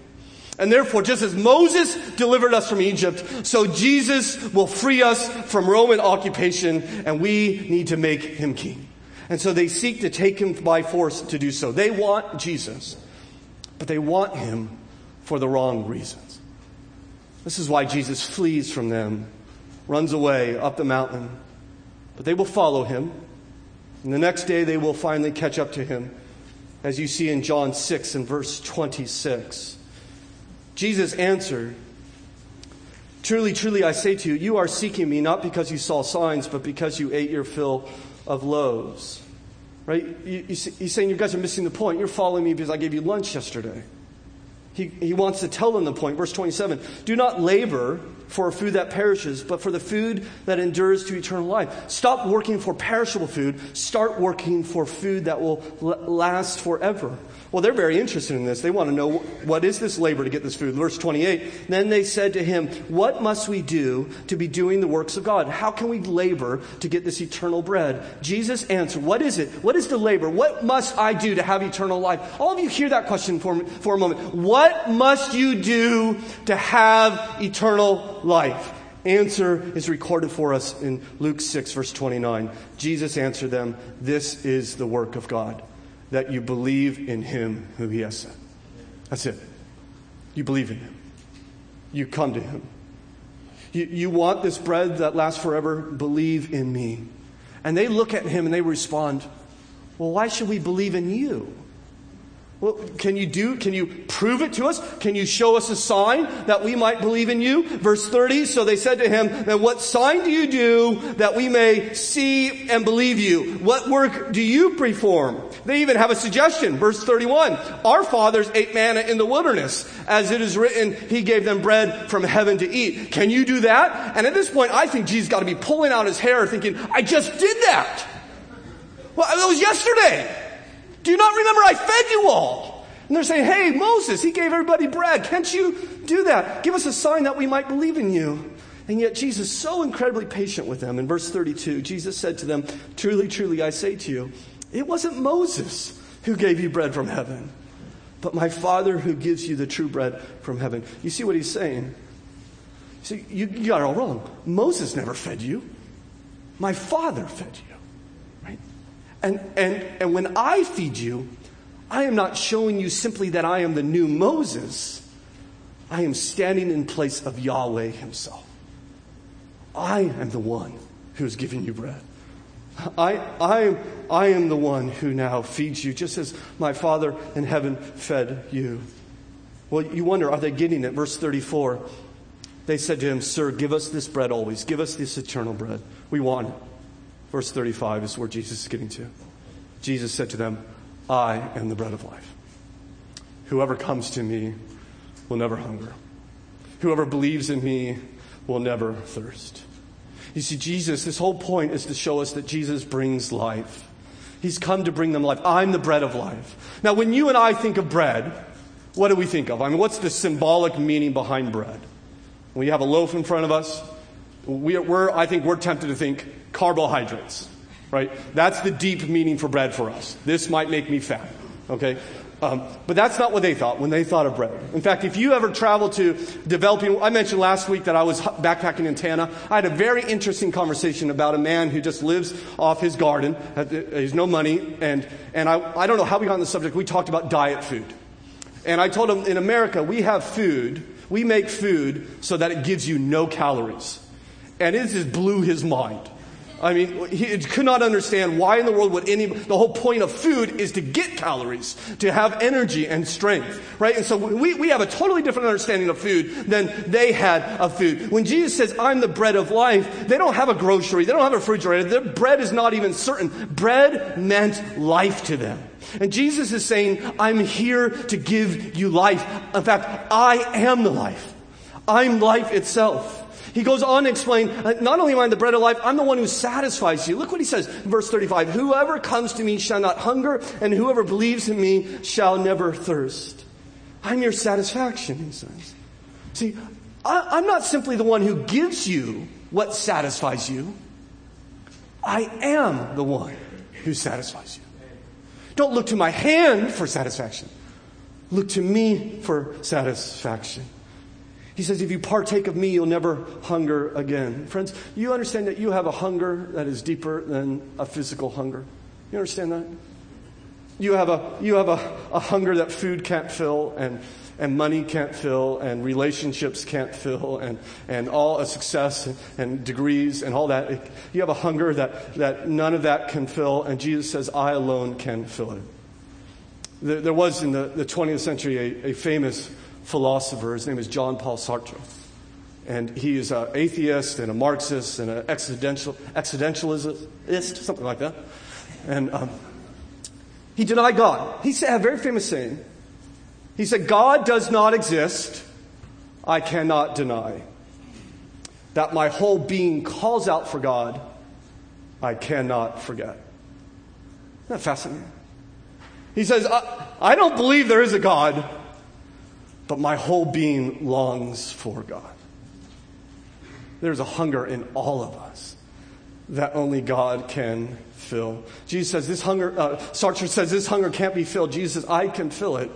And therefore, just as Moses delivered us from Egypt, so Jesus will free us from Roman occupation, and we need to make him king. And so they seek to take him by force to do so. They want Jesus, but they want him for the wrong reasons. This is why Jesus flees from them runs away up the mountain. But they will follow him. And the next day they will finally catch up to him, as you see in John 6 and verse 26. Jesus answered, Truly, truly, I say to you, you are seeking me not because you saw signs, but because you ate your fill of loaves. Right? You, you, he's saying you guys are missing the point. You're following me because I gave you lunch yesterday. He, he wants to tell them the point. Verse 27 Do not labor for food that perishes, but for the food that endures to eternal life. Stop working for perishable food. Start working for food that will last forever. Well, they're very interested in this. They want to know what is this labor to get this food. Verse 28 Then they said to him, What must we do to be doing the works of God? How can we labor to get this eternal bread? Jesus answered, What is it? What is the labor? What must I do to have eternal life? All of you hear that question for, for a moment. What must you do to have eternal life? Answer is recorded for us in Luke 6, verse 29. Jesus answered them, This is the work of God that you believe in him who he has sent. That's it. You believe in him. You come to him. You, you want this bread that lasts forever? Believe in me. And they look at him and they respond, Well, why should we believe in you? Well, can you do, can you prove it to us? Can you show us a sign that we might believe in you? Verse 30, so they said to him, then what sign do you do that we may see and believe you? What work do you perform? They even have a suggestion. Verse 31, our fathers ate manna in the wilderness. As it is written, he gave them bread from heaven to eat. Can you do that? And at this point, I think Jesus got to be pulling out his hair thinking, I just did that. Well, that was yesterday. Do you not remember I fed you all? And they're saying, Hey, Moses, he gave everybody bread. Can't you do that? Give us a sign that we might believe in you. And yet Jesus so incredibly patient with them. In verse 32, Jesus said to them, Truly, truly, I say to you, it wasn't Moses who gave you bread from heaven, but my Father who gives you the true bread from heaven. You see what he's saying? See, you, you got it all wrong. Moses never fed you. My Father fed you. And, and, and when I feed you, I am not showing you simply that I am the new Moses. I am standing in place of Yahweh Himself. I am the one who's giving you bread. I, I, I am the one who now feeds you, just as my Father in heaven fed you. Well, you wonder, are they getting it? Verse 34. They said to him, Sir, give us this bread always. Give us this eternal bread. We want it. Verse 35 is where Jesus is getting to. Jesus said to them, I am the bread of life. Whoever comes to me will never hunger. Whoever believes in me will never thirst. You see, Jesus, this whole point is to show us that Jesus brings life. He's come to bring them life. I'm the bread of life. Now, when you and I think of bread, what do we think of? I mean, what's the symbolic meaning behind bread? We have a loaf in front of us, we are, I think we're tempted to think carbohydrates, right? That's the deep meaning for bread for us. This might make me fat, okay? Um, but that's not what they thought when they thought of bread. In fact, if you ever travel to developing, I mentioned last week that I was backpacking in Tana. I had a very interesting conversation about a man who just lives off his garden. He has no money. And, and I, I don't know how we got on the subject. We talked about diet food. And I told him in America, we have food. We make food so that it gives you no calories. And it just blew his mind. I mean, he could not understand why in the world would any, the whole point of food is to get calories, to have energy and strength, right? And so we, we have a totally different understanding of food than they had of food. When Jesus says, I'm the bread of life, they don't have a grocery, they don't have a refrigerator, their bread is not even certain. Bread meant life to them. And Jesus is saying, I'm here to give you life. In fact, I am the life. I'm life itself. He goes on to explain, uh, not only am I the bread of life, I'm the one who satisfies you. Look what he says in verse 35. Whoever comes to me shall not hunger, and whoever believes in me shall never thirst. I'm your satisfaction, he says. See, I, am not simply the one who gives you what satisfies you. I am the one who satisfies you. Don't look to my hand for satisfaction. Look to me for satisfaction. He says, if you partake of me, you'll never hunger again. Friends, you understand that you have a hunger that is deeper than a physical hunger. You understand that? You have a, you have a, a hunger that food can't fill and, and money can't fill, and relationships can't fill, and, and all a success and, degrees and all that. You have a hunger that, that none of that can fill, and Jesus says, I alone can fill it. There was in the, the 20th century a, a famous philosopher. His name is John Paul Sartre. And he is an atheist and a Marxist and an existential, existentialist, something like that. And um, he denied God. He said a very famous saying. He said, God does not exist. I cannot deny. That my whole being calls out for God. I cannot forget. Isn't that fascinating? He says, I, I don't believe there is a God, but my whole being longs for God. There's a hunger in all of us that only God can fill. Jesus says this hunger, uh, Sartre says this hunger can't be filled. Jesus says, I can fill it.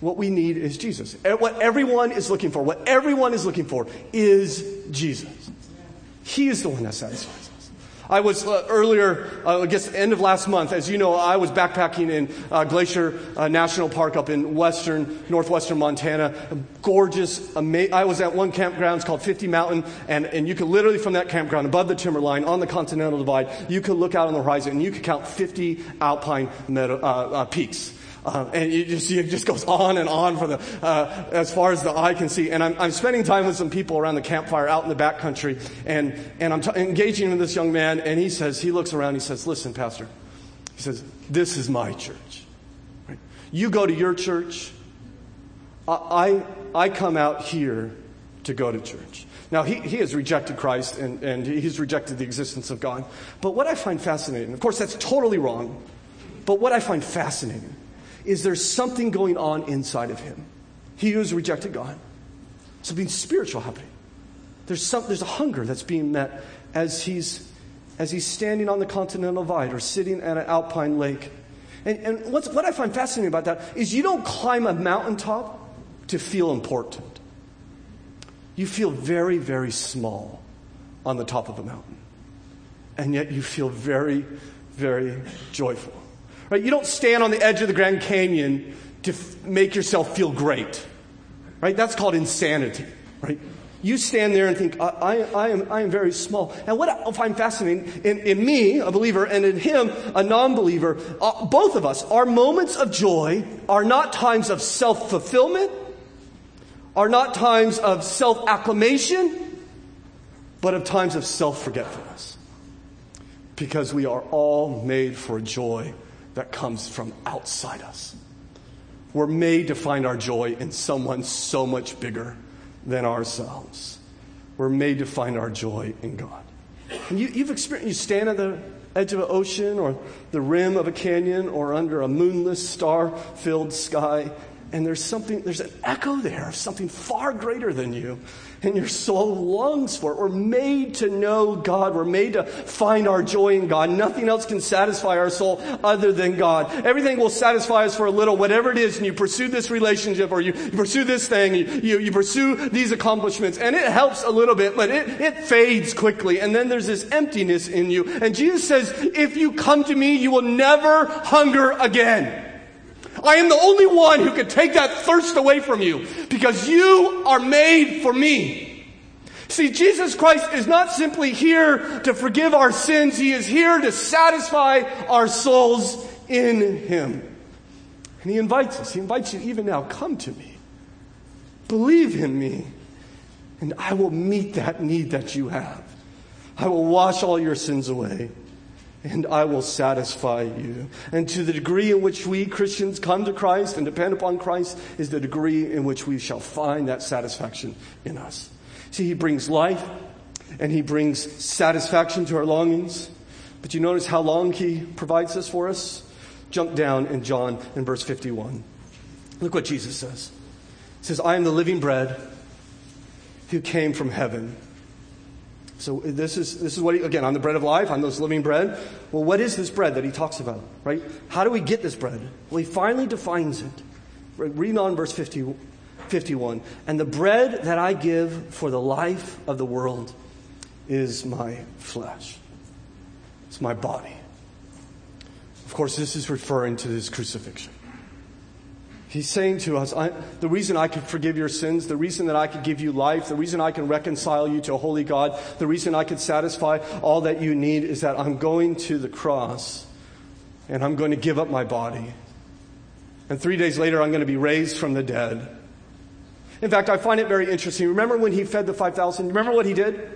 What we need is Jesus. What everyone is looking for, what everyone is looking for is Jesus. He is the one that satisfies. I was uh, earlier, uh, I guess, end of last month, as you know, I was backpacking in uh, Glacier uh, National Park up in western, northwestern Montana. Gorgeous, ama- I was at one campground, it's called 50 Mountain, and, and you could literally from that campground above the timberline on the Continental Divide, you could look out on the horizon and you could count 50 alpine meadow, uh, peaks. Uh, and you just, it just goes on and on for the, uh, as far as the eye can see. And I'm, I'm, spending time with some people around the campfire out in the backcountry, and, and I'm t- engaging with this young man, and he says, he looks around, he says, listen, pastor, he says, this is my church. Right? You go to your church, I, I, I come out here to go to church. Now, he, he has rejected Christ and, and he's rejected the existence of God. But what I find fascinating, of course, that's totally wrong, but what I find fascinating is there something going on inside of him. He who has rejected God. Something spiritual happening. There's, some, there's a hunger that's being met as he's, as he's standing on the continental divide or sitting at an alpine lake. And, and what's, what I find fascinating about that is you don't climb a mountaintop to feel important. You feel very, very small on the top of a mountain. And yet you feel very, very joyful. Right? You don't stand on the edge of the Grand Canyon to f- make yourself feel great. Right? That's called insanity. Right? You stand there and think, I, I, I, am, I am very small. And what I find fascinating in, in me, a believer, and in him, a non believer, uh, both of us, our moments of joy are not times of self fulfillment, are not times of self acclamation, but of times of self forgetfulness. Because we are all made for joy that comes from outside us. We're made to find our joy in someone so much bigger than ourselves. We're made to find our joy in God. And you, have experienced, you stand at the edge of an ocean or the rim of a canyon or under a moonless, star filled sky, and there's something, there's an echo there of something far greater than you and your soul longs for it. We're made to know God. We're made to find our joy in God. Nothing else can satisfy our soul other than God. Everything will satisfy us for a little, whatever it is, and you pursue this relationship or you, you pursue this thing, you, you, you, pursue these accomplishments, and it helps a little bit, but it, it fades quickly, and then there's this emptiness in you. And Jesus says, if you come to me, you will never hunger again. I am the only one who can take that thirst away from you because you are made for me. See, Jesus Christ is not simply here to forgive our sins. He is here to satisfy our souls in Him. And He invites us. He invites you even now, come to me. Believe in me. And I will meet that need that you have. I will wash all your sins away and I will satisfy you. And to the degree in which we Christians come to Christ and depend upon Christ is the degree in which we shall find that satisfaction in us. See, He brings life and He brings satisfaction to our longings. But you notice how long He provides this for us? Jump down in John in verse 51. Look what Jesus says. He says, I am the living bread who came from heaven. So this is, this is what, he, again, I'm the bread of life, I'm this living bread. Well, what is this bread that he talks about, right? How do we get this bread? Well, he finally defines it. Read on verse 50, 51. And the bread that I give for the life of the world is my flesh. It's my body. Of course, this is referring to his crucifixion. He's saying to us, the reason I could forgive your sins, the reason that I could give you life, the reason I can reconcile you to a holy God, the reason I could satisfy all that you need is that I'm going to the cross and I'm going to give up my body. And three days later, I'm going to be raised from the dead. In fact, I find it very interesting. Remember when he fed the 5,000? Remember what he did?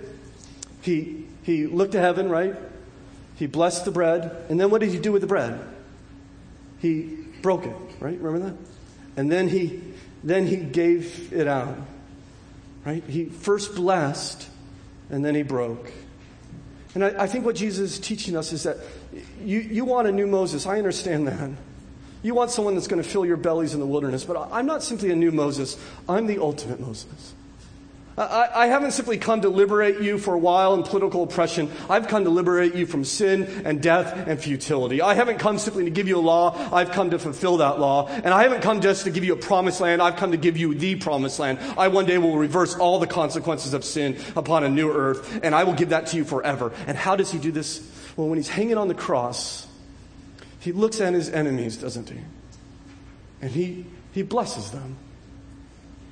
He, he looked to heaven, right? He blessed the bread. And then what did he do with the bread? He broke it, right? Remember that? And then he, then he gave it out. Right? He first blessed and then he broke. And I, I think what Jesus is teaching us is that you, you want a new Moses. I understand that. You want someone that's going to fill your bellies in the wilderness. But I'm not simply a new Moses, I'm the ultimate Moses. I, I, haven't simply come to liberate you for a while in political oppression. I've come to liberate you from sin and death and futility. I haven't come simply to give you a law. I've come to fulfill that law. And I haven't come just to give you a promised land. I've come to give you the promised land. I one day will reverse all the consequences of sin upon a new earth, and I will give that to you forever. And how does he do this? Well, when he's hanging on the cross, he looks at his enemies, doesn't he? And he, he blesses them.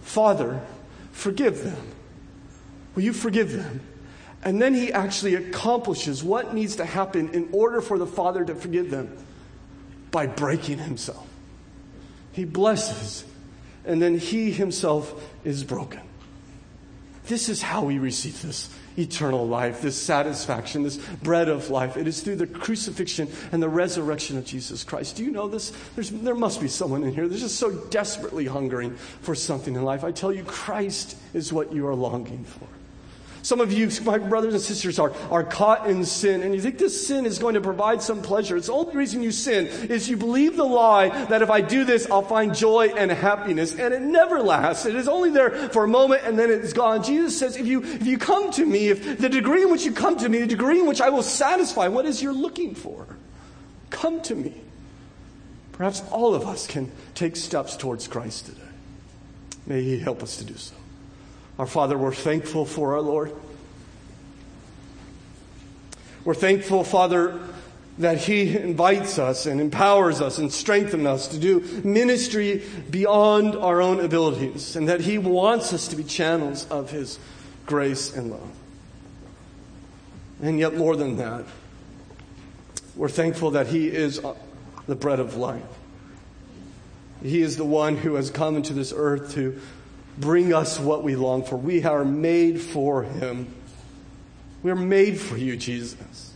Father, forgive them. Will you forgive them? And then he actually accomplishes what needs to happen in order for the Father to forgive them by breaking himself. He blesses, and then he himself is broken. This is how we receive this eternal life, this satisfaction, this bread of life. It is through the crucifixion and the resurrection of Jesus Christ. Do you know this? There's, there must be someone in here that's just so desperately hungering for something in life. I tell you, Christ is what you are longing for. Some of you, my brothers and sisters, are, are caught in sin, and you think this sin is going to provide some pleasure. It's the only reason you sin is you believe the lie that if I do this, I'll find joy and happiness, and it never lasts. It is only there for a moment, and then it's gone. Jesus says, if you, if you come to me, if the degree in which you come to me, the degree in which I will satisfy what is you're looking for, come to me. Perhaps all of us can take steps towards Christ today. May He help us to do so. Our Father, we're thankful for our Lord. We're thankful, Father, that He invites us and empowers us and strengthens us to do ministry beyond our own abilities, and that He wants us to be channels of His grace and love. And yet, more than that, we're thankful that He is uh, the bread of life. He is the one who has come into this earth to bring us what we long for. We are made for Him. We're made for you, Jesus.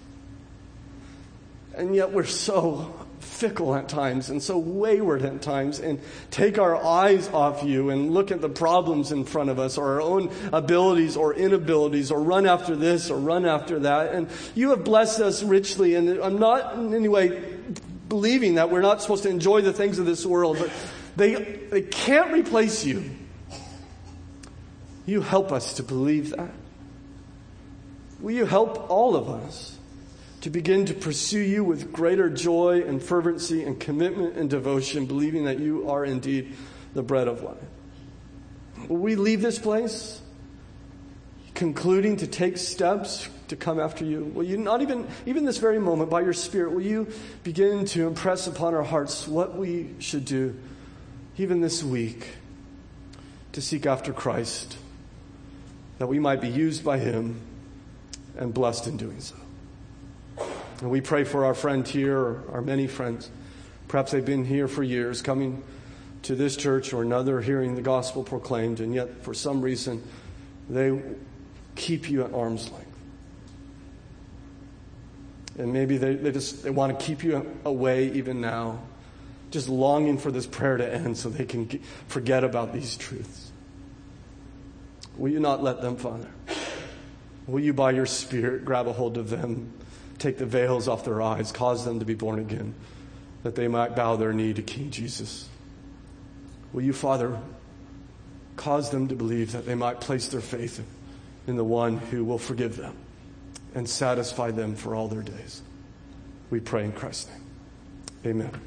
And yet we're so fickle at times and so wayward at times and take our eyes off you and look at the problems in front of us or our own abilities or inabilities or run after this or run after that. And you have blessed us richly. And I'm not in any way believing that we're not supposed to enjoy the things of this world, but they, they can't replace you. You help us to believe that. Will you help all of us to begin to pursue you with greater joy and fervency and commitment and devotion, believing that you are indeed the bread of life? Will we leave this place concluding to take steps to come after you? Will you not even, even this very moment, by your Spirit, will you begin to impress upon our hearts what we should do, even this week, to seek after Christ? That we might be used by Him and blessed in doing so. And we pray for our friend here, our many friends. Perhaps they've been here for years, coming to this church or another, hearing the gospel proclaimed, and yet for some reason they keep you at arm's length. And maybe they, they just they want to keep you away even now, just longing for this prayer to end so they can get, forget about these truths. Will you not let them, Father? Will you, by your Spirit, grab a hold of them, take the veils off their eyes, cause them to be born again, that they might bow their knee to King Jesus? Will you, Father, cause them to believe that they might place their faith in the one who will forgive them and satisfy them for all their days? We pray in Christ's name. Amen.